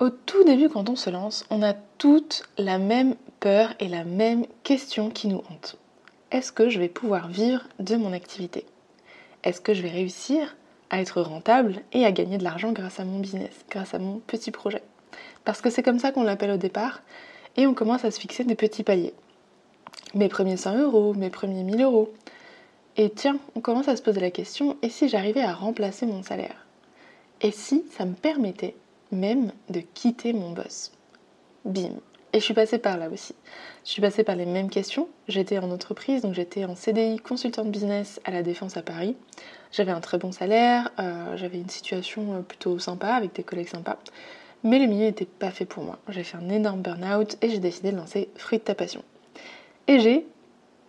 Au tout début, quand on se lance, on a toute la même peur et la même question qui nous hante. Est-ce que je vais pouvoir vivre de mon activité? Est-ce que je vais réussir à être rentable et à gagner de l'argent grâce à mon business, grâce à mon petit projet? Parce que c'est comme ça qu'on l'appelle au départ et on commence à se fixer des petits paliers. Mes premiers 100 euros, mes premiers 1000 euros. Et tiens, on commence à se poser la question, et si j'arrivais à remplacer mon salaire? Et si ça me permettait même de quitter mon boss. Bim. Et je suis passée par là aussi. Je suis passée par les mêmes questions. J'étais en entreprise, donc j'étais en CDI consultante business à la Défense à Paris. J'avais un très bon salaire, euh, j'avais une situation euh, plutôt sympa avec des collègues sympas. Mais le milieu n'était pas fait pour moi. J'ai fait un énorme burn-out et j'ai décidé de lancer Fruit de ta passion. Et j'ai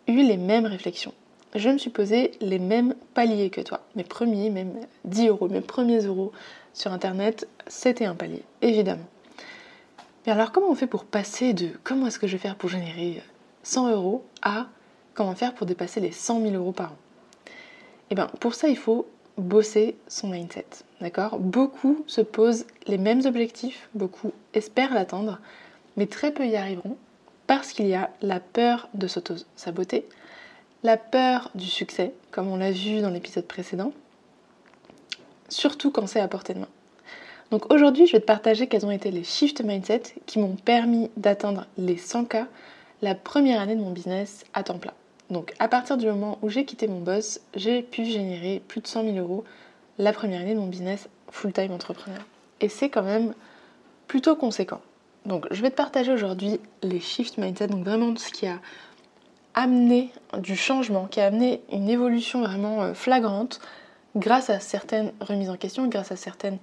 eu les mêmes réflexions. Je me suis posé les mêmes paliers que toi. Mes premiers, même 10 euros, mes premiers euros sur Internet, c'était un palier, évidemment. Mais alors comment on fait pour passer de comment est-ce que je vais faire pour générer 100 euros à comment faire pour dépasser les 100 000 euros par an? Eh bien pour ça il faut bosser son mindset, d'accord? Beaucoup se posent les mêmes objectifs, beaucoup espèrent l'atteindre, mais très peu y arriveront parce qu'il y a la peur de s'auto-saboter, la peur du succès, comme on l'a vu dans l'épisode précédent, surtout quand c'est à portée de main. Donc aujourd'hui, je vais te partager quels ont été les shift mindset qui m'ont permis d'atteindre les 100K la première année de mon business à temps plein. Donc à partir du moment où j'ai quitté mon boss, j'ai pu générer plus de 100 000 euros la première année de mon business full-time entrepreneur. Et c'est quand même plutôt conséquent. Donc je vais te partager aujourd'hui les shift mindset, donc vraiment ce qui a amené du changement, qui a amené une évolution vraiment euh, flagrante grâce à certaines remises en question, grâce à certaines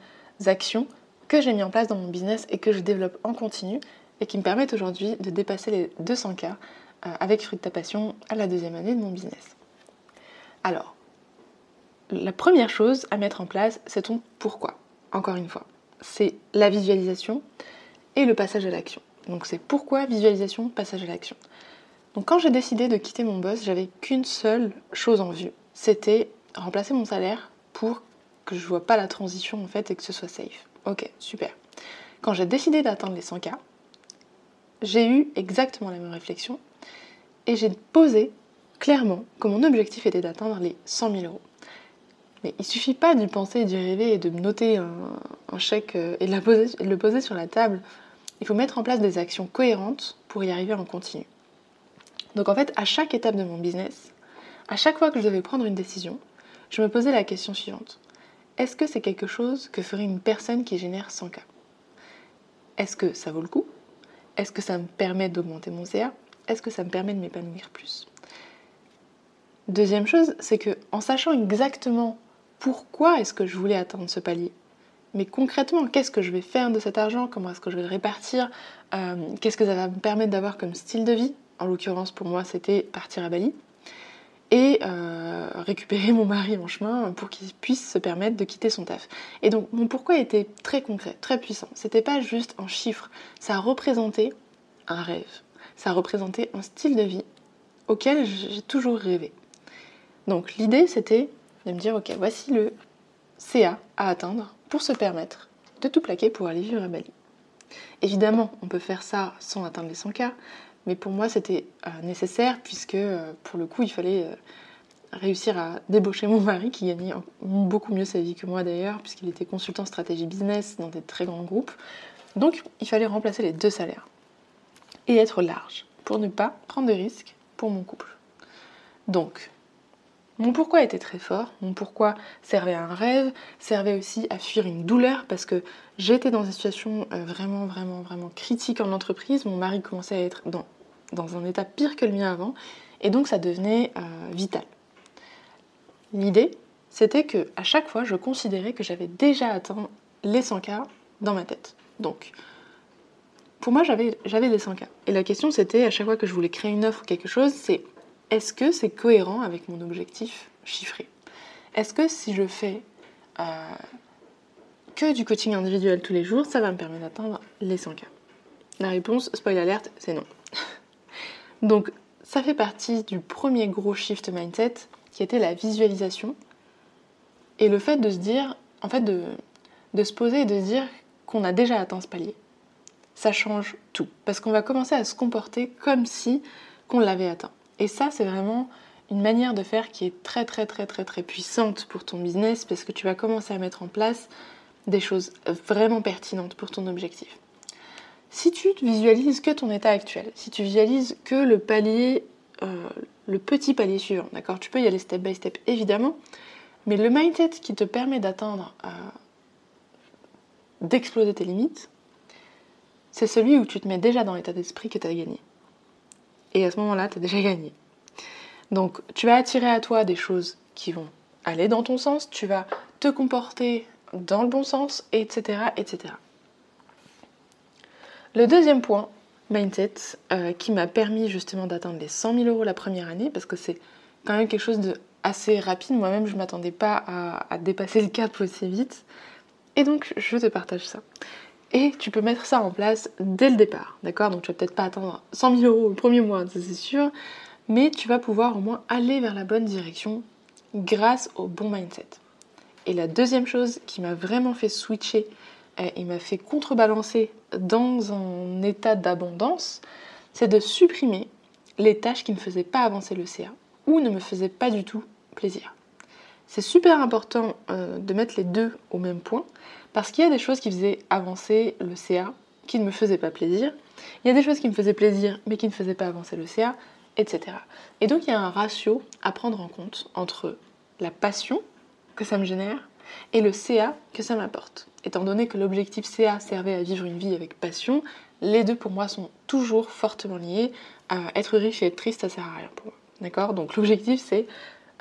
actions que j'ai mis en place dans mon business et que je développe en continu et qui me permettent aujourd'hui de dépasser les 200K euh, avec Fruit de ta passion à la deuxième année de mon business. Alors, la première chose à mettre en place, c'est ton pourquoi. Encore une fois, c'est la visualisation et le passage à l'action. Donc c'est pourquoi, visualisation, passage à l'action. Donc quand j'ai décidé de quitter mon boss, j'avais qu'une seule chose en vue, c'était remplacer mon salaire pour que je vois pas la transition en fait et que ce soit safe. Ok, super. Quand j'ai décidé d'atteindre les 100K, j'ai eu exactement la même réflexion et j'ai posé clairement que mon objectif était d'atteindre les 100 000 euros. Mais il suffit pas d'y penser, d'y rêver et de noter un, chèque euh, et de, de le poser sur la table. Il faut mettre en place des actions cohérentes pour y arriver en continu. Donc en fait, à chaque étape de mon business, à chaque fois que je devais prendre une décision, je me posais la question suivante. Est-ce que c'est quelque chose que ferait une personne qui génère 100K Est-ce que ça vaut le coup? Est-ce que ça me permet d'augmenter mon CA Est-ce que ça me permet de m'épanouir plus? Deuxième chose, c'est que en sachant exactement pourquoi est-ce que je voulais atteindre ce palier, mais concrètement, qu'est-ce que je vais faire de cet argent? Comment est-ce que je vais le répartir? Euh, Qu'est-ce que ça va me permettre d'avoir comme style de vie? En l'occurrence, pour moi, c'était partir à Bali et euh, récupérer mon mari en chemin pour qu'il puisse se permettre de quitter son taf. Et donc mon pourquoi était très concret, très puissant. C'était pas juste un chiffre, ça représentait un rêve, ça représentait un style de vie auquel j'ai toujours rêvé. Donc l'idée c'était de me dire ok voici le CA à atteindre pour se permettre de tout plaquer pour aller vivre à Bali. Évidemment, on peut faire ça sans atteindre les 100K, mais pour moi, c'était euh, nécessaire puisque, euh, pour le coup, il fallait euh, réussir à débaucher mon mari qui gagnait beaucoup mieux sa vie que moi d'ailleurs, puisqu'il était consultant stratégie business dans des très grands groupes. Donc, il fallait remplacer les deux salaires. et être large pour ne pas prendre de risques pour mon couple. Donc, mon pourquoi était très fort, mon pourquoi servait à un rêve, servait aussi à fuir une douleur parce que j'étais dans une situation euh, vraiment, vraiment, vraiment critique en entreprise. Mon mari commençait à être dans, un état pire que le mien avant et donc ça devenait euh, vital. L'idée, c'était que à chaque fois, je considérais que j'avais déjà atteint les 100K dans ma tête. Donc, pour moi, j'avais les 100K. Et la question, c'était, à chaque fois que je voulais créer une offre ou quelque chose, c'est est-ce que c'est cohérent avec mon objectif chiffré? Est-ce que si je fais euh, que du coaching individuel tous les jours, ça va me permettre d'atteindre les 100K La réponse, spoil alerte, c'est non. Donc, ça fait partie du premier gros shift mindset qui était la visualisation et le fait de se dire, en fait, de, se poser et de se dire qu'on a déjà atteint ce palier ça change tout. Parce qu'on va commencer à se comporter comme si qu'on l'avait atteint. Et ça, c'est vraiment une manière de faire qui est très très très très très puissante pour ton business parce que tu vas commencer à mettre en place des choses vraiment pertinentes pour ton objectif. Si tu visualises que ton état actuel, si tu visualises que le palier, euh, le petit palier suivant, d'accord Tu peux y aller step by step évidemment, mais le mindset qui te permet d'atteindre, euh, d'exploser tes limites, c'est celui où tu te mets déjà dans l'état d'esprit que tu as gagné. Et à ce moment-là, tu as déjà gagné. Donc, tu vas attirer à toi des choses qui vont aller dans ton sens, tu vas te comporter dans le bon sens, etc. etc. Le deuxième point, mindset, euh, qui m'a permis justement d'atteindre les 100 000 euros la première année, parce que c'est quand même quelque chose de assez rapide. Moi-même, je ne m'attendais pas à, à, dépasser le cap aussi vite. Et donc, je te partage ça. Et tu peux mettre ça en place dès le départ, d'accord? Donc tu vas peut-être pas attendre 100 000 euros le premier mois, ça c'est sûr, mais tu vas pouvoir au moins aller vers la bonne direction grâce au bon mindset. Et la deuxième chose qui m'a vraiment fait switcher et m'a fait contrebalancer dans un état d'abondance, c'est de supprimer les tâches qui ne faisaient pas avancer le CA ou ne me faisaient pas du tout plaisir. C'est super important euh, de mettre les deux au même point parce qu'il y a des choses qui faisaient avancer le CA qui ne me faisaient pas plaisir. Il y a des choses qui me faisaient plaisir mais qui ne faisaient pas avancer le CA, etc. Et donc il y a un ratio à prendre en compte entre la passion que ça me génère et le CA que ça m'apporte. Étant donné que l'objectif CA servait à vivre une vie avec passion, les deux pour moi sont toujours fortement liés. être riche et être triste, ça sert à rien pour moi. D'accord? Donc l'objectif c'est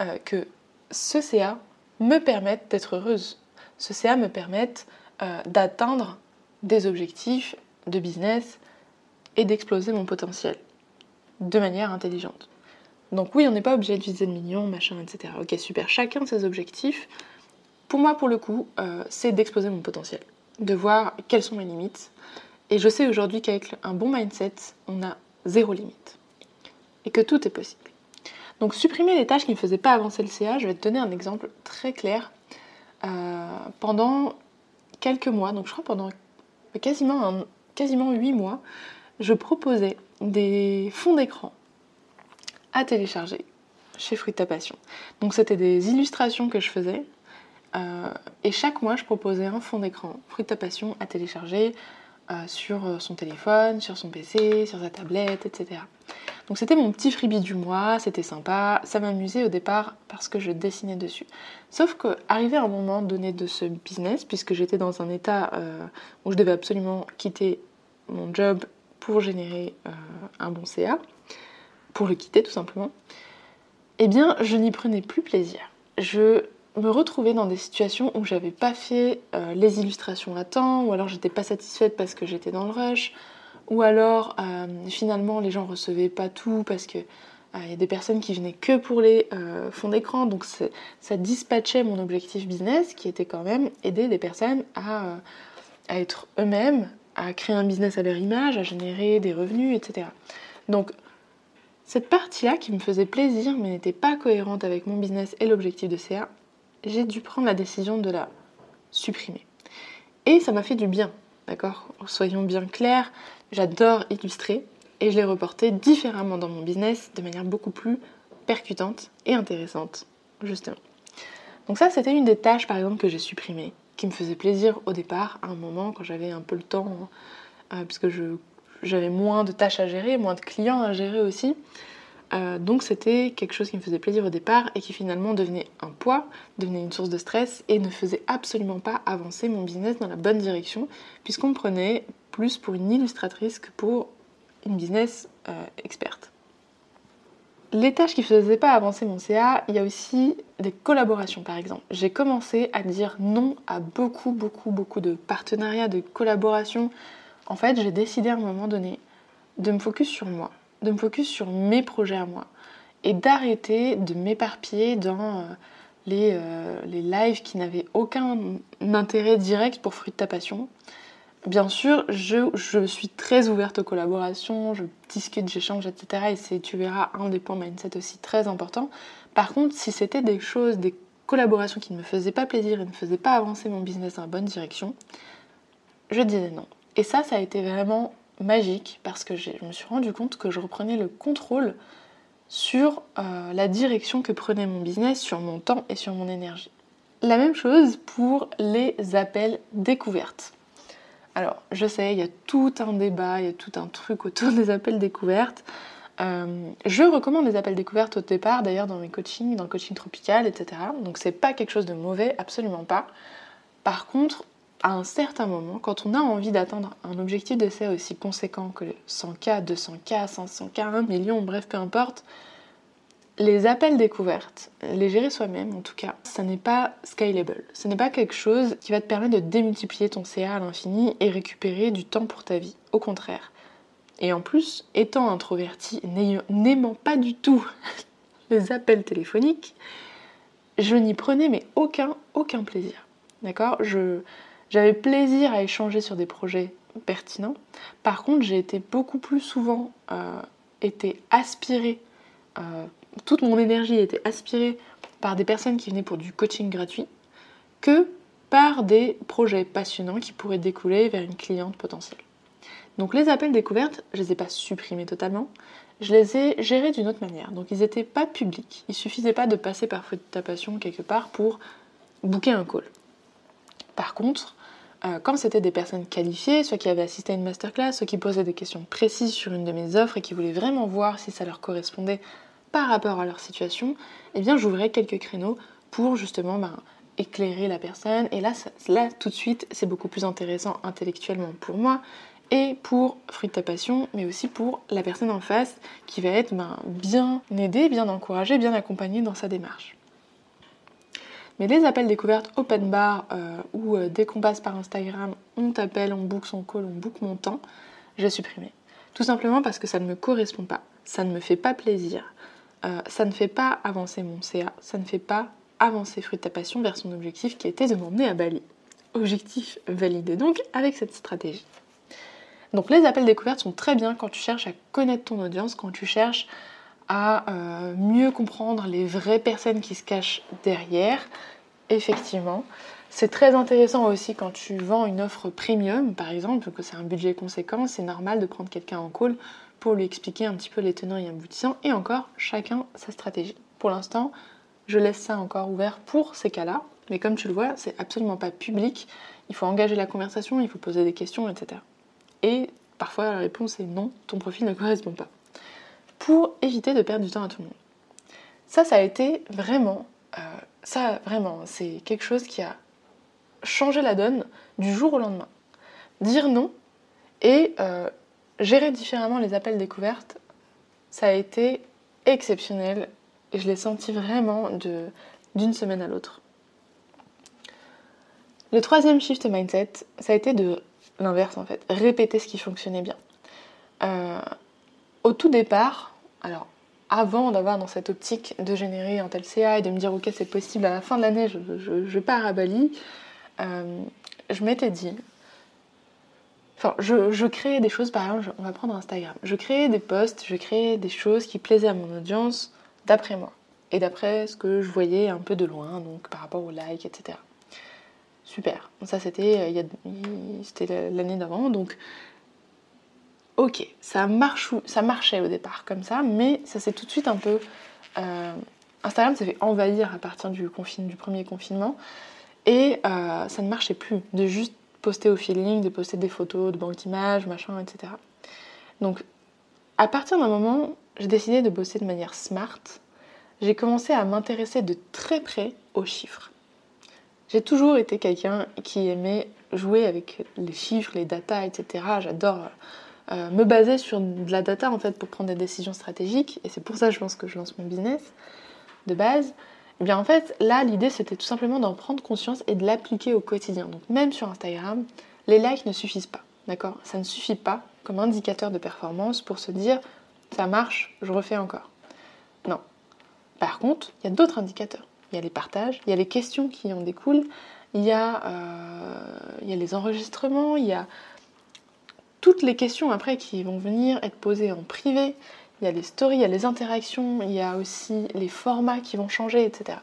euh, que ce CA me permette d'être heureuse. Ce CA me permette euh, d'atteindre des objectifs de business et d'exploser mon potentiel de manière intelligente. Donc oui, on n'est pas obligé de viser le million, machin, etc. Ok, super. Chacun de ses objectifs, pour moi, pour le coup, euh, c'est d'exploser mon potentiel, de voir quelles sont mes limites. Et je sais aujourd'hui qu'avec un bon mindset, on a zéro limite. Et que tout est possible. Donc supprimer les tâches qui ne faisaient pas avancer le CA, je vais te donner un exemple très clair. Euh, pendant quelques mois, donc je crois pendant quasiment, quasiment 8 mois, je proposais des fonds d'écran à télécharger chez Fruit ta Passion. Donc c'était des illustrations que je faisais euh, et chaque mois je proposais un fond d'écran Fruit ta Passion à télécharger sur son téléphone, sur son PC, sur sa tablette, etc. Donc c'était mon petit freebie du mois, c'était sympa, ça m'amusait au départ parce que je dessinais dessus. Sauf qu'arrivé à un moment donné de ce business, puisque j'étais dans un état euh, où je devais absolument quitter mon job pour générer euh, un bon CA, pour le quitter tout simplement, eh bien je n'y prenais plus plaisir. Je me retrouvais dans des situations où j'avais pas fait euh, les illustrations à temps, ou alors j'étais pas satisfaite parce que j'étais dans le rush, ou alors euh, finalement les gens recevaient pas tout parce que il euh, y a des personnes qui venaient que pour les fonds d'écran, donc ça dispatchait mon objectif business qui était quand même aider des personnes à, à être eux-mêmes, à créer un business à leur image, à générer des revenus, etc. Donc cette partie-là qui me faisait plaisir mais n'était pas cohérente avec mon business et l'objectif de CA, j'ai dû prendre la décision de la supprimer. Et ça m'a fait du bien, d'accord? Soyons bien clairs, J'adore illustrer et je l'ai reporté différemment dans mon business de manière beaucoup plus percutante et intéressante, justement. Donc ça, c'était une des tâches, par exemple, que j'ai supprimées, qui me faisait plaisir au départ, à un moment, quand j'avais un peu le temps, hein, euh, puisque j'avais moins de tâches à gérer, moins de clients à gérer aussi. Euh, donc c'était quelque chose qui me faisait plaisir au départ et qui finalement devenait un poids, devenait une source de stress et ne faisait absolument pas avancer mon business dans la bonne direction puisqu'on me prenait plus pour une illustratrice que pour une business euh, experte. Les tâches qui ne faisaient pas avancer mon CA, il y a aussi des collaborations par exemple. J'ai commencé à dire non à beaucoup, beaucoup, beaucoup de partenariats, de collaborations. En fait, j'ai décidé à un moment donné de me focus sur moi, de me focus sur mes projets à moi et d'arrêter de m'éparpiller dans euh, les, euh, les, lives qui n'avaient aucun intérêt direct pour Fruit de ta passion. Bien sûr, je, je, suis très ouverte aux collaborations, je discute, j'échange, etc. Et c'est, tu verras, un des points mindset aussi très important. Par contre, si c'était des choses, des collaborations qui ne me faisaient pas plaisir et ne faisaient pas avancer mon business dans la bonne direction, je disais non. Et ça, ça a été vraiment magique parce que je me suis rendu compte que je reprenais le contrôle sur euh, la direction que prenait mon business, sur mon temps et sur mon énergie. La même chose pour les appels découvertes. Alors, je sais, il y a tout un débat, il y a tout un truc autour des appels découvertes. Euh, je recommande les appels découvertes au départ, d'ailleurs dans mes coachings, dans le coaching tropical, etc. Donc c'est pas quelque chose de mauvais, absolument pas. Par contre, à un certain moment, quand on a envie d'atteindre un objectif d'essai aussi conséquent que 100K, 200K, 500K, 1 million, bref, peu importe, les appels découvertes, les gérer soi-même en tout cas, ça n'est pas scalable. Ce n'est pas quelque chose qui va te permettre de démultiplier ton CA à l'infini et récupérer du temps pour ta vie. Au contraire. Et en plus, étant introverti, n'aimant pas du tout les appels téléphoniques, je n'y prenais aucun, aucun plaisir. D'accord? Je, j'avais plaisir à échanger sur des projets pertinents. Par contre, j'ai été beaucoup plus souvent euh, été aspirée, euh, toute mon énergie était aspirée par des personnes qui venaient pour du coaching gratuit que par des projets passionnants qui pourraient découler vers une cliente potentielle. Donc les appels découvertes, je les ai pas supprimés totalement, je les ai gérés d'une autre manière. Donc ils n'étaient pas publics. Il suffisait pas de passer par feu de ta passion quelque part pour booker un call. Par contre, euh, quand c'était des personnes qualifiées, soit qui avaient assisté à une masterclass, soit qui posaient des questions précises sur une de mes offres et qui voulaient vraiment voir si ça leur correspondait par rapport à leur situation, eh bien j'ouvrais quelques créneaux pour justement ben, éclairer la personne. Et là, là tout de suite, c'est beaucoup plus intéressant intellectuellement pour moi et pour Fruit de ta passion, mais aussi pour la personne en face qui va être ben, bien aidée, bien encouragée, bien accompagnée dans sa démarche. Mais les appels découvertes open bar euh, où euh, dès qu'on passe par Instagram, on t'appelle, on book son call, on book mon temps, j'ai supprimé. Tout simplement parce que ça ne me correspond pas, ça ne me fait pas plaisir, euh, ça ne fait pas avancer mon CA, ça ne fait pas avancer Fruit de ta passion vers son objectif qui était de m'emmener à Bali. Objectif validé donc avec cette stratégie. Donc les appels découvertes sont très bien quand tu cherches à connaître ton audience, quand tu cherches à euh, mieux comprendre les vraies personnes qui se cachent derrière. Effectivement, c'est très intéressant aussi quand tu vends une offre premium, par exemple, que c'est un budget conséquent, c'est normal de prendre quelqu'un en call pour lui expliquer un petit peu les tenants et aboutissants, et encore, chacun sa stratégie. Pour l'instant, je laisse ça encore ouvert pour ces cas-là, mais comme tu le vois, c'est absolument pas public, il faut engager la conversation, il faut poser des questions, etc. Et parfois la réponse est non, ton profil ne correspond pas pour éviter de perdre du temps à tout le monde. Ça, ça a été vraiment, euh, ça vraiment, c'est quelque chose qui a changé la donne du jour au lendemain. Dire non et euh, gérer différemment les appels découvertes, ça a été exceptionnel et je l'ai senti vraiment d'une semaine à l'autre. Le troisième shift mindset, ça a été de l'inverse en fait, répéter ce qui fonctionnait bien. Euh, au tout départ, alors avant d'avoir dans cette optique de générer un tel CA et de me dire ok c'est possible à la fin de l'année je, pars à Bali, euh, je m'étais dit, enfin je, créais des choses par exemple, on va prendre Instagram, je créais des posts, je créais des choses qui plaisaient à mon audience d'après moi et d'après ce que je voyais un peu de loin, donc par rapport aux likes, etc. Super, ça c'était euh, l'année d'avant, donc ok, ça, marchait au départ comme ça, mais ça s'est tout de suite un peu... Euh, Instagram s'est fait envahir à partir du, du premier confinement, et euh, ça ne marchait plus de juste poster au feeling, de poster des photos de banque d'images, machin, etc. Donc, à partir d'un moment, j'ai décidé de bosser de manière smart. J'ai commencé à m'intéresser de très près aux chiffres. J'ai toujours été quelqu'un qui aimait jouer avec les chiffres, les datas, etc. J'adore euh, me baser sur de la data en fait pour prendre des décisions stratégiques et c'est pour ça je pense que je lance mon business de base. Et eh bien en fait là l'idée c'était tout simplement d'en prendre conscience et de l'appliquer au quotidien. Donc même sur Instagram, les likes ne suffisent pas, d'accord? Ça ne suffit pas comme indicateur de performance pour se dire ça marche, je refais encore. Non. Par contre, il y a d'autres indicateurs. Il y a les partages, il y a les questions qui en découlent, il y a, euh, il y a les enregistrements, il y a toutes les questions après qui vont venir être posées en privé. Il y a les stories, il y a les interactions, il y a aussi les formats qui vont changer, etc.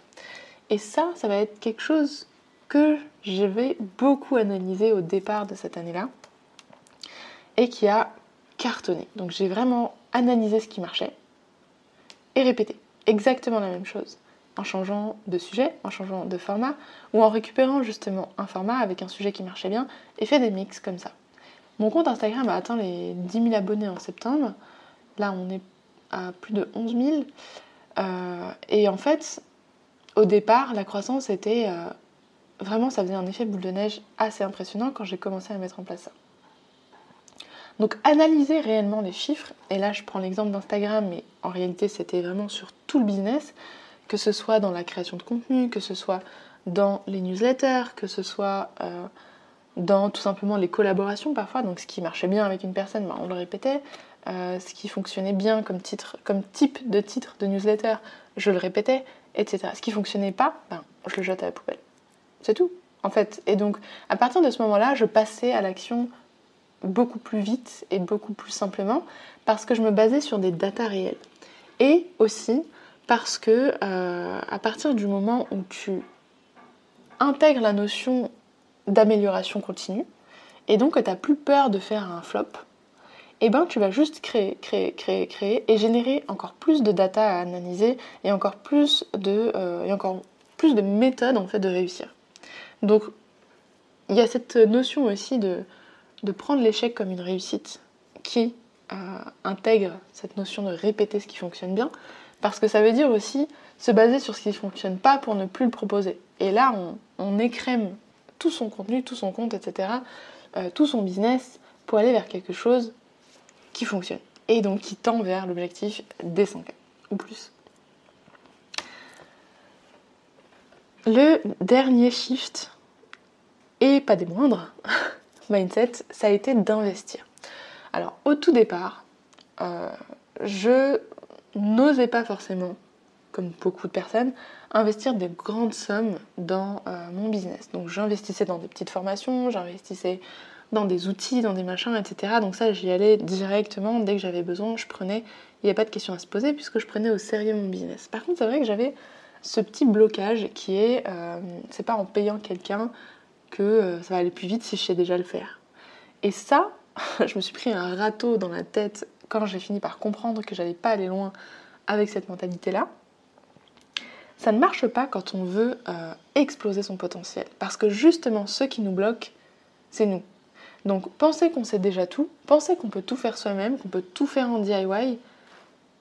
Et ça, ça va être quelque chose que je vais beaucoup analyser au départ de cette année-là et qui a cartonné. Donc j'ai vraiment analysé ce qui marchait et répété exactement la même chose en changeant de sujet, en changeant de format ou en récupérant justement un format avec un sujet qui marchait bien et fait des mix comme ça. Mon compte Instagram a atteint les 10 000 abonnés en septembre. Là, on est à plus de 11 000. Euh, et en fait, au départ, la croissance était euh, vraiment, ça faisait un effet boule de neige assez impressionnant quand j'ai commencé à mettre en place ça. Donc analyser réellement les chiffres, et là je prends l'exemple d'Instagram, mais en réalité c'était vraiment sur tout le business, que ce soit dans la création de contenu, que ce soit dans les newsletters, que ce soit euh, dans tout simplement les collaborations parfois. Donc ce qui marchait bien avec une personne, ben, on le répétait. Euh, ce qui fonctionnait bien comme, titre, comme type de titre de newsletter, je le répétais, etc. Ce qui fonctionnait pas, ben, je le jette à la poubelle. C'est tout, en fait. Et donc, à partir de ce moment-là, je passais à l'action beaucoup plus vite et beaucoup plus simplement parce que je me basais sur des datas réelles. Et aussi parce que euh, à partir du moment où tu intègres la notion d'amélioration continue et donc que tu n'as plus peur de faire un flop, et eh ben tu vas juste créer, créer, créer, créer et générer encore plus de data à analyser et encore plus de, euh, et encore plus de méthodes en fait de réussir. Donc il y a cette notion aussi de, de prendre l'échec comme une réussite qui euh, intègre cette notion de répéter ce qui fonctionne bien, parce que ça veut dire aussi se baser sur ce qui ne fonctionne pas pour ne plus le proposer. Et là, on, écrème tout son contenu, tout son compte, etc., euh, tout son business pour aller vers quelque chose qui fonctionne. Et donc qui tend vers l'objectif des 5 ou plus. Le dernier shift, et pas des moindres, mindset, ça a été d'investir. Alors au tout départ, euh, je n'osais pas forcément, comme beaucoup de personnes, investir des grandes sommes dans euh, mon business. Donc j'investissais dans des petites formations, j'investissais dans des outils, dans des machins, etc. Donc ça, j'y allais directement dès que j'avais besoin, je prenais, il n'y a pas de question à se poser puisque je prenais au sérieux mon business. Par contre, c'est vrai que j'avais ce petit blocage qui est, euh, c'est pas en payant quelqu'un que euh, ça va aller plus vite si je sais déjà le faire. Et ça, je me suis pris un râteau dans la tête quand j'ai fini par comprendre que j'allais pas aller loin avec cette mentalité-là. Ça ne marche pas quand on veut euh, exploser son potentiel. Parce que justement, ce qui nous bloque, c'est nous. Donc penser qu'on sait déjà tout, penser qu'on peut tout faire soi-même, qu'on peut tout faire en DIY,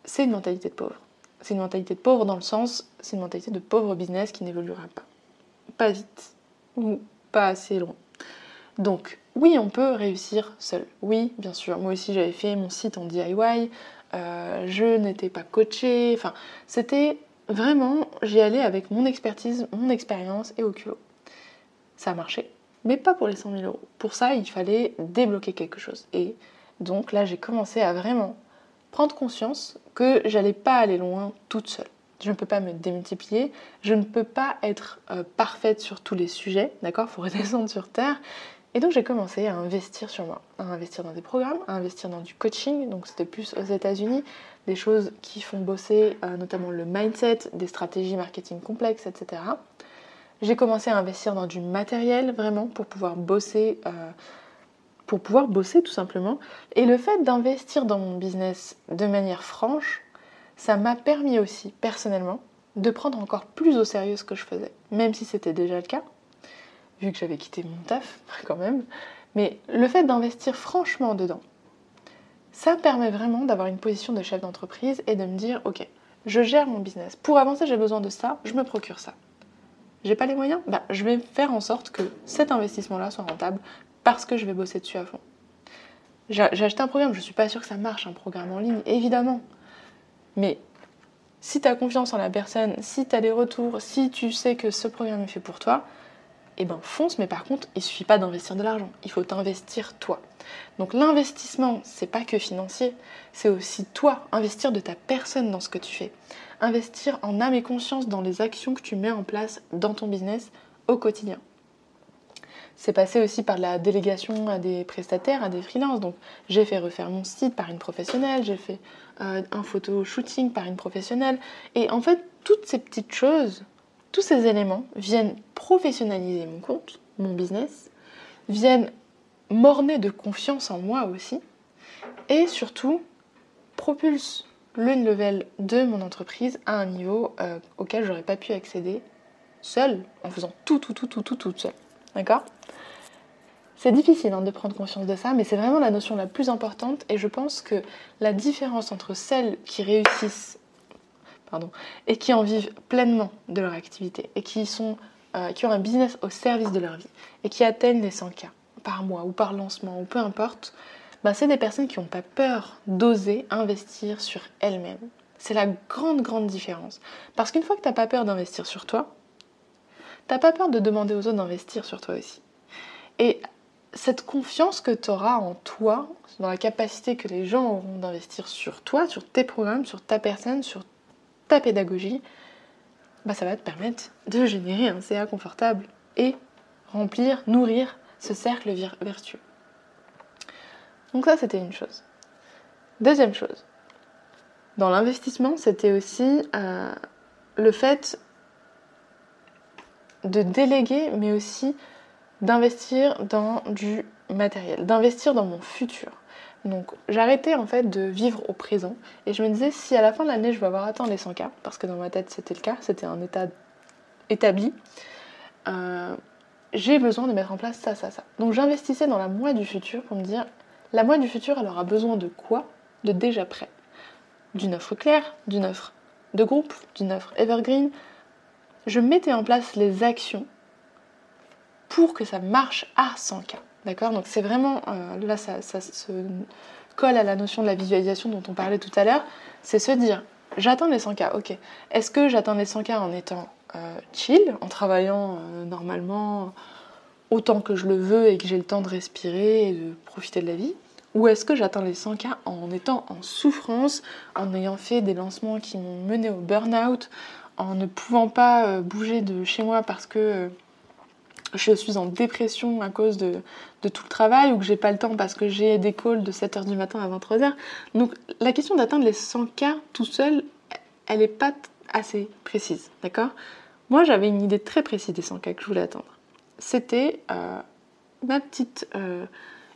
c'est une mentalité de pauvre. C'est une mentalité de pauvre dans le sens, c'est une mentalité de pauvre business qui n'évoluera pas. Pas vite. Ou pas assez loin. Donc, oui, on peut réussir seul. Oui, bien sûr. Moi aussi, j'avais fait mon site en DIY. Euh, je n'étais pas coachée. Enfin, c'était vraiment, j'y allais avec mon expertise, mon expérience et au culot. Ça a marché, mais pas pour les 100 000 euros. Pour ça, il fallait débloquer quelque chose. Et donc là, j'ai commencé à vraiment prendre conscience que j'allais pas aller loin toute seule je ne peux pas me démultiplier, je ne peux pas être euh, parfaite sur tous les sujets, d'accord? Faut redescendre sur terre. Et donc j'ai commencé à investir sur moi, à investir dans des programmes, à investir dans du coaching, donc c'était plus aux États-Unis, des choses qui font bosser euh, notamment le mindset, des stratégies marketing complexes, etc. J'ai commencé à investir dans du matériel vraiment pour pouvoir bosser, euh, pour pouvoir bosser tout simplement. Et le fait d'investir dans mon business de manière franche, ça m'a permis aussi, personnellement, de prendre encore plus au sérieux ce que je faisais, même si c'était déjà le cas, vu que j'avais quitté mon taf quand même. Mais le fait d'investir franchement dedans, Ça permet vraiment d'avoir une position de chef d'entreprise et de me dire, ok, je gère mon business. Pour avancer, j'ai besoin de ça, je me procure ça. J'ai pas les moyens? Bah, Je vais faire en sorte que cet investissement-là soit rentable parce que je vais bosser dessus à fond. J'ai acheté un programme, je suis pas sûre que ça marche, un programme en ligne, évidemment. Mais si tu as confiance en la personne, si tu as des retours, si tu sais que ce programme est fait pour toi, eh ben fonce, mais par contre, il suffit pas d'investir de l'argent, il faut t'investir toi. Donc l'investissement, c'est pas que financier, c'est aussi toi, investir de ta personne dans ce que tu fais. Investir en âme et conscience dans les actions que tu mets en place dans ton business au quotidien. C'est passé aussi par la délégation à des prestataires, à des freelances. Donc j'ai fait refaire mon site par une professionnelle, j'ai fait euh, un photo shooting par une professionnelle. Et en fait, toutes ces petites choses, tous ces éléments viennent professionnaliser mon compte, mon business, viennent m'orner de confiance en moi aussi, et surtout propulsent le level de mon entreprise à un niveau euh, auquel j'aurais pas pu accéder seul, en faisant tout, tout, tout, tout, tout, tout seul. D'accord? C'est difficile hein, de prendre conscience de ça, mais c'est vraiment la notion la plus importante et je pense que la différence entre celles qui réussissent et qui en vivent pleinement de leur activité et euh, qui ont un business au service de leur vie et qui atteignent les 100 k par mois ou par lancement ou peu importe, bah, c'est des personnes qui n'ont pas peur d'oser investir sur elles-mêmes. C'est la grande, grande différence. Parce qu'une fois que tu n'as pas peur d'investir sur toi, T'as pas peur de demander aux autres d'investir sur toi aussi. Et cette confiance que tu auras en toi, dans la capacité que les gens auront d'investir sur toi, sur tes programmes, sur ta personne, sur ta pédagogie, bah ça va te permettre de générer un CA confortable et remplir, nourrir ce cercle vertueux. Donc ça, c'était une chose. Deuxième chose, dans l'investissement, c'était aussi euh, le fait de déléguer, mais aussi d'investir dans du matériel, d'investir dans mon futur. Donc j'arrêtais en fait de vivre au présent et je me disais si à la fin de l'année je vais avoir atteint les 100K, parce que dans ma tête c'était le cas, c'était un état établi, euh, j'ai besoin de mettre en place ça, ça, ça. Donc j'investissais dans la moi du futur pour me dire la moi du futur elle aura besoin de quoi De déjà prêt? D'une offre claire, d'une offre de groupe, d'une offre evergreen, je mettais en place les actions pour que ça marche à 100K. D'accord Donc c'est vraiment, euh, là ça, se colle à la notion de la visualisation dont on parlait tout à l'heure, c'est se dire, j'atteins les 100K, ok. Est-ce que j'atteins les 100K en étant euh, chill, en travaillant euh, normalement autant que je le veux et que j'ai le temps de respirer et de profiter de la vie? Ou est-ce que j'atteins les 100K en étant en souffrance, en ayant fait des lancements qui m'ont mené au burn-out, en ne pouvant pas bouger de chez moi parce que je suis en dépression à cause de, tout le travail ou que j'ai pas le temps parce que j'ai des calls de 7h du matin à 23h. Donc la question d'atteindre les 100K tout seul, elle n'est pas assez précise, d'accord? Moi j'avais une idée très précise des 100K que je voulais atteindre. C'était euh, ma petite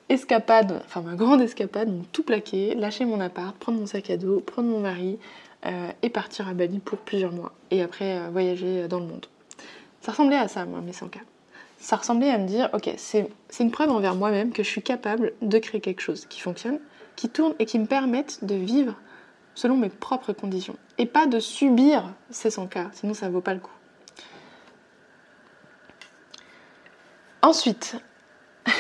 escapade, enfin ma grande escapade, donc tout plaquer, lâcher mon appart, prendre mon sac à dos, prendre mon mari, euh, et partir à Bali pour plusieurs mois et après euh, voyager dans le monde. Ça ressemblait à ça, moi, mes 100 cas. Ça ressemblait à me dire, ok, c'est une preuve envers moi-même que je suis capable de créer quelque chose qui fonctionne, qui tourne et qui me permette de vivre selon mes propres conditions et pas de subir ces 100 cas, sinon ça vaut pas le coup. Ensuite,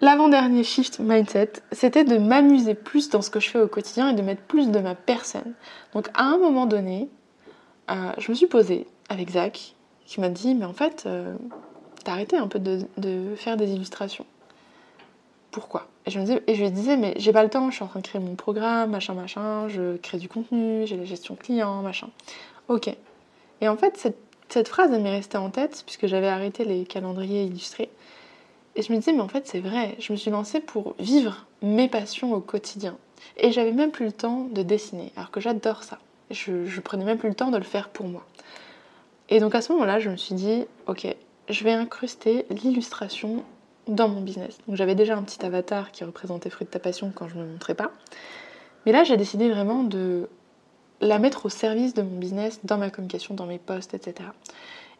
L'avant-dernier shift mindset, c'était de m'amuser plus dans ce que je fais au quotidien et de mettre plus de ma personne. Donc à un moment donné, euh, je me suis posée avec Zach, qui m'a dit, mais en fait, euh, t'as arrêté un peu de, faire des illustrations. Pourquoi? Et je, me disais, lui disais, mais j'ai pas le temps, je suis en train de créer mon programme, machin, machin, je crée du contenu, j'ai la gestion client, machin. Ok. Et en fait, cette, phrase, elle m'est restée en tête, puisque j'avais arrêté les calendriers illustrés. Et je me disais, mais en fait, c'est vrai, je me suis lancée pour vivre mes passions au quotidien. Et j'avais même plus le temps de dessiner, alors que j'adore ça. Je prenais même plus le temps de le faire pour moi. Et donc à ce moment-là, je me suis dit, ok, je vais incruster l'illustration dans mon business. Donc j'avais déjà un petit avatar qui représentait Fruit de ta passion quand je ne me montrais pas. Mais là, j'ai décidé vraiment de la mettre au service de mon business, dans ma communication, dans mes posts, etc.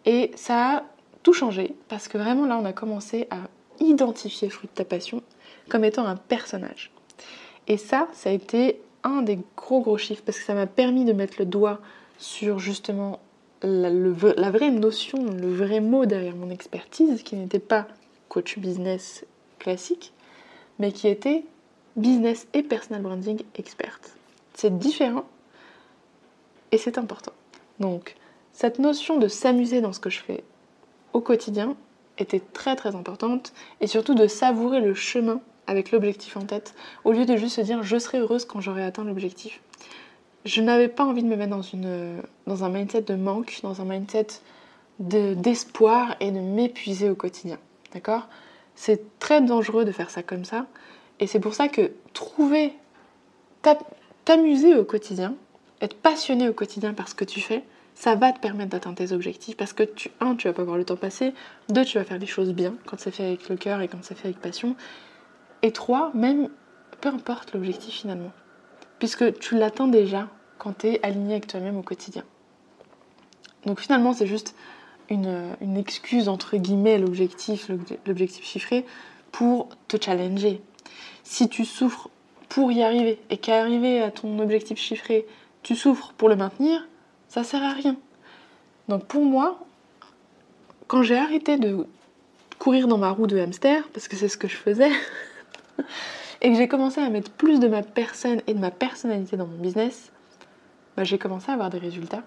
Et ça a tout changé parce que vraiment là, on a commencé à identifier fruit de ta passion comme étant un personnage. Et ça, ça a été un des gros gros chiffres parce que ça m'a permis de mettre le doigt sur justement la, vraie notion, le vrai mot derrière mon expertise, qui n'était pas coach business classique, mais qui était business et personal branding expert. C'est différent et c'est important. Donc, cette notion de s'amuser dans ce que je fais au quotidien était très très importante et surtout de savourer le chemin avec l'objectif en tête au lieu de juste se dire je serai heureuse quand j'aurai atteint l'objectif. Je n'avais pas envie de me mettre dans, une, dans un mindset de manque, dans un mindset d'espoir et de m'épuiser au quotidien. D'accord? C'est très dangereux de faire ça comme ça. Et c'est pour ça que trouver, t'amuser au quotidien, être passionné au quotidien par ce que tu fais, ça va te permettre d'atteindre tes objectifs parce que tu, un, tu vas pas voir le temps passer, deux, tu vas faire les choses bien quand c'est fait avec le cœur et quand c'est fait avec passion, et trois, même peu importe l'objectif finalement, puisque tu l'atteins déjà quand tu es aligné avec toi-même au quotidien. Donc finalement, c'est juste une, une, excuse entre guillemets l'objectif, l'objectif chiffré pour te challenger. Si tu souffres pour y arriver et qu'à arriver à ton objectif chiffré, tu souffres pour le maintenir, ça sert à rien. Donc pour moi, quand j'ai arrêté de courir dans ma roue de hamster, parce que c'est ce que je faisais, et que j'ai commencé à mettre plus de ma personne et de ma personnalité dans mon business, bah, j'ai commencé à avoir des résultats.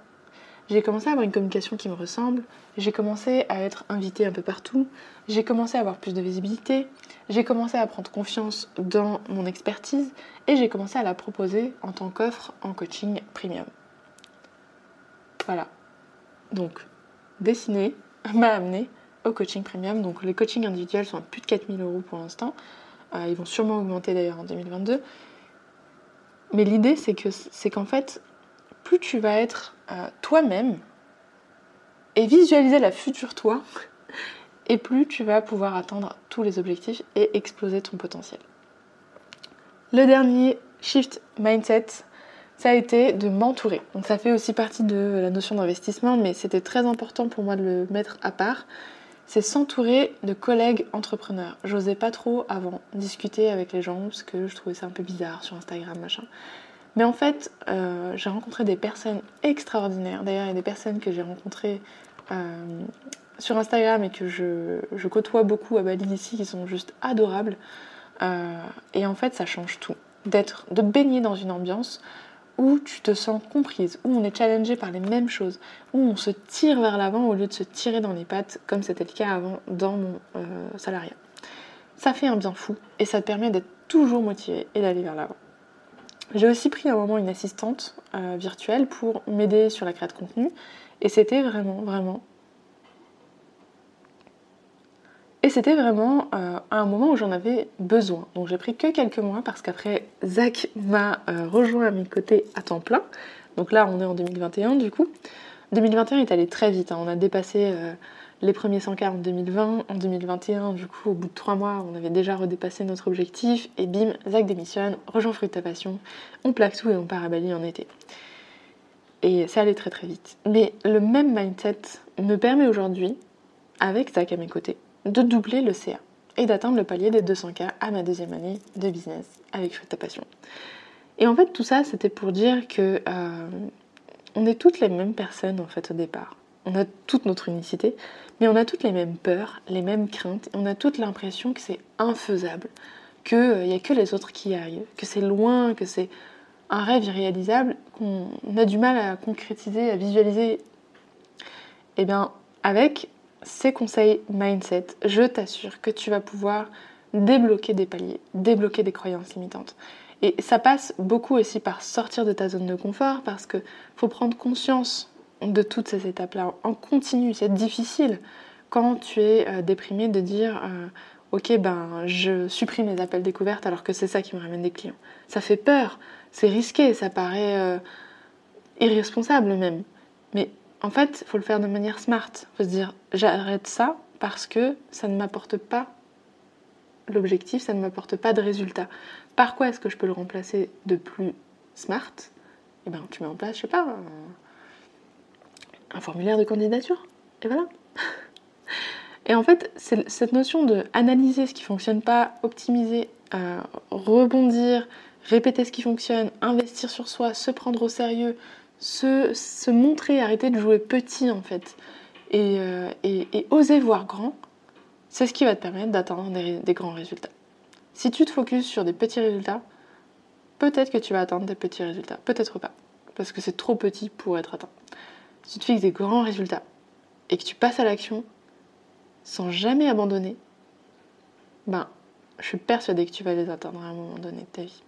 J'ai commencé à avoir une communication qui me ressemble, j'ai commencé à être invitée un peu partout, j'ai commencé à avoir plus de visibilité, j'ai commencé à prendre confiance dans mon expertise et j'ai commencé à la proposer en tant qu'offre en coaching premium. Voilà. Donc, dessiner m'a amené au coaching premium. Donc, les coachings individuels sont à plus de 4000 euros pour l'instant. Euh, ils vont sûrement augmenter d'ailleurs en 2022. Mais l'idée, c'est c'est qu'en fait, plus tu vas être euh, toi-même et visualiser la future toi, et plus tu vas pouvoir atteindre tous les objectifs et exploser ton potentiel. Le dernier shift mindset, ça a été de m'entourer. Donc ça fait aussi partie de la notion d'investissement, mais c'était très important pour moi de le mettre à part. C'est s'entourer de collègues entrepreneurs. J'osais pas trop avant discuter avec les gens parce que je trouvais ça un peu bizarre sur Instagram, machin. Mais en fait, euh, j'ai rencontré des personnes extraordinaires. D'ailleurs, il y a des personnes que j'ai rencontrées euh, sur Instagram et que je, côtoie beaucoup à Bali ici qui sont juste adorables. Euh, et en fait, ça change tout. D'être, de baigner dans une ambiance où tu te sens comprise, où on est challengé par les mêmes choses, où on se tire vers l'avant au lieu de se tirer dans les pattes comme c'était le cas avant dans mon salariat. Ça fait un bien fou et ça te permet d'être toujours motivé et d'aller vers l'avant. J'ai aussi pris un moment une assistante euh, virtuelle pour m'aider sur la création de contenu et c'était vraiment, vraiment Et c'était vraiment euh, un moment où j'en avais besoin. Donc j'ai pris que quelques mois parce qu'après Zach m'a euh, rejoint à mes côtés à temps plein. Donc là on est en 2021 du coup. 2021 est allé très vite. Hein. On a dépassé les premiers 100K en 2020. En 2021 du coup au bout de trois mois on avait déjà redépassé notre objectif. Et bim, Zach démissionne, rejoint Fruit de ta passion. On plaque tout et on part à Bali en été. Et ça allait très très vite. Mais le même mindset me permet aujourd'hui, avec Zach à mes côtés, de doubler le CA et d'atteindre le palier des 200K à ma deuxième année de business avec Fruit ta passion. Et en fait, tout ça, c'était pour dire que euh, on est toutes les mêmes personnes en fait au départ. On a toute notre unicité, mais on a toutes les mêmes peurs, les mêmes craintes. On a toute l'impression que c'est infaisable, qu'il n'y euh, a que les autres qui y arrivent, que c'est loin, que c'est un rêve irréalisable, qu'on a du mal à concrétiser, à visualiser. Eh bien, avec ces conseils mindset, je t'assure que tu vas pouvoir débloquer des paliers, débloquer des croyances limitantes. Et ça passe beaucoup aussi par sortir de ta zone de confort parce que faut prendre conscience de toutes ces étapes-là en continu. C'est difficile quand tu es euh, déprimé de dire euh, ok ben je supprime les appels découvertes alors que c'est ça qui me ramène des clients. Ça fait peur, c'est risqué, ça paraît euh, irresponsable même. Mais en fait, il faut le faire de manière smart. Il faut se dire, j'arrête ça parce que ça ne m'apporte pas l'objectif, ça ne m'apporte pas de résultat. Par quoi est-ce que je peux le remplacer de plus smart? Eh bien, tu mets en place, je sais pas, formulaire de candidature. Et voilà. Et en fait, cette notion de analyser ce qui fonctionne pas, optimiser, euh, rebondir, répéter ce qui fonctionne, investir sur soi, se prendre au sérieux, se, montrer, arrêter de jouer petit en fait, et, euh, et, oser voir grand, c'est ce qui va te permettre d'atteindre des, grands résultats. Si tu te focuses sur des petits résultats, peut-être que tu vas atteindre des petits résultats, peut-être pas, parce que c'est trop petit pour être atteint. Si tu te fixes des grands résultats et que tu passes à l'action sans jamais abandonner, ben, je suis persuadée que tu vas les atteindre à un moment donné de ta vie.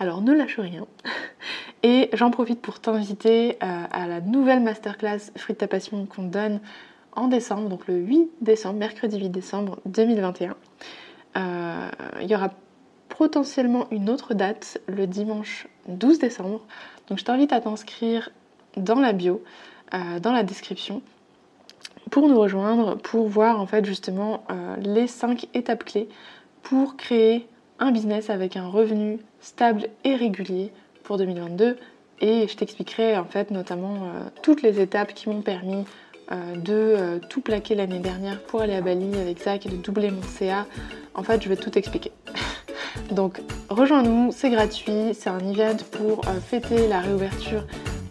Alors ne lâche rien. Et j'en profite pour t'inviter euh, à la nouvelle masterclass Fruit de ta passion qu'on donne en décembre, donc le 8 décembre, mercredi 8 décembre 2021. Euh, il y aura potentiellement une autre date le dimanche 12 décembre. Donc je t'invite à t'inscrire dans la bio, euh, dans la description, pour nous rejoindre, pour voir en fait justement les 5 étapes clés pour créer un business avec un revenu stable et régulier pour 2022 et je t'expliquerai en fait notamment euh, toutes les étapes qui m'ont permis euh, de euh, tout plaquer l'année dernière pour aller à Bali avec Zach et de doubler mon CA. En fait, je vais tout expliquer. Donc rejoins-nous, c'est gratuit, c'est un event pour fêter la réouverture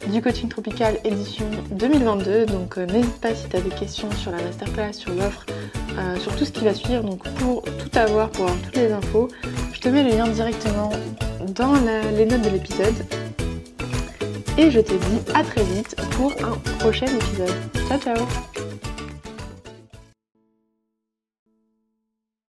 du coaching tropical édition 2022. Donc n'hésite pas si tu as des questions sur la masterclass, sur l'offre, sur tout ce qui va suivre. Donc pour tout avoir, pour avoir toutes les infos, je te mets le lien directement dans les notes de l'épisode. Et je te dis à très vite pour un prochain épisode. Ciao ciao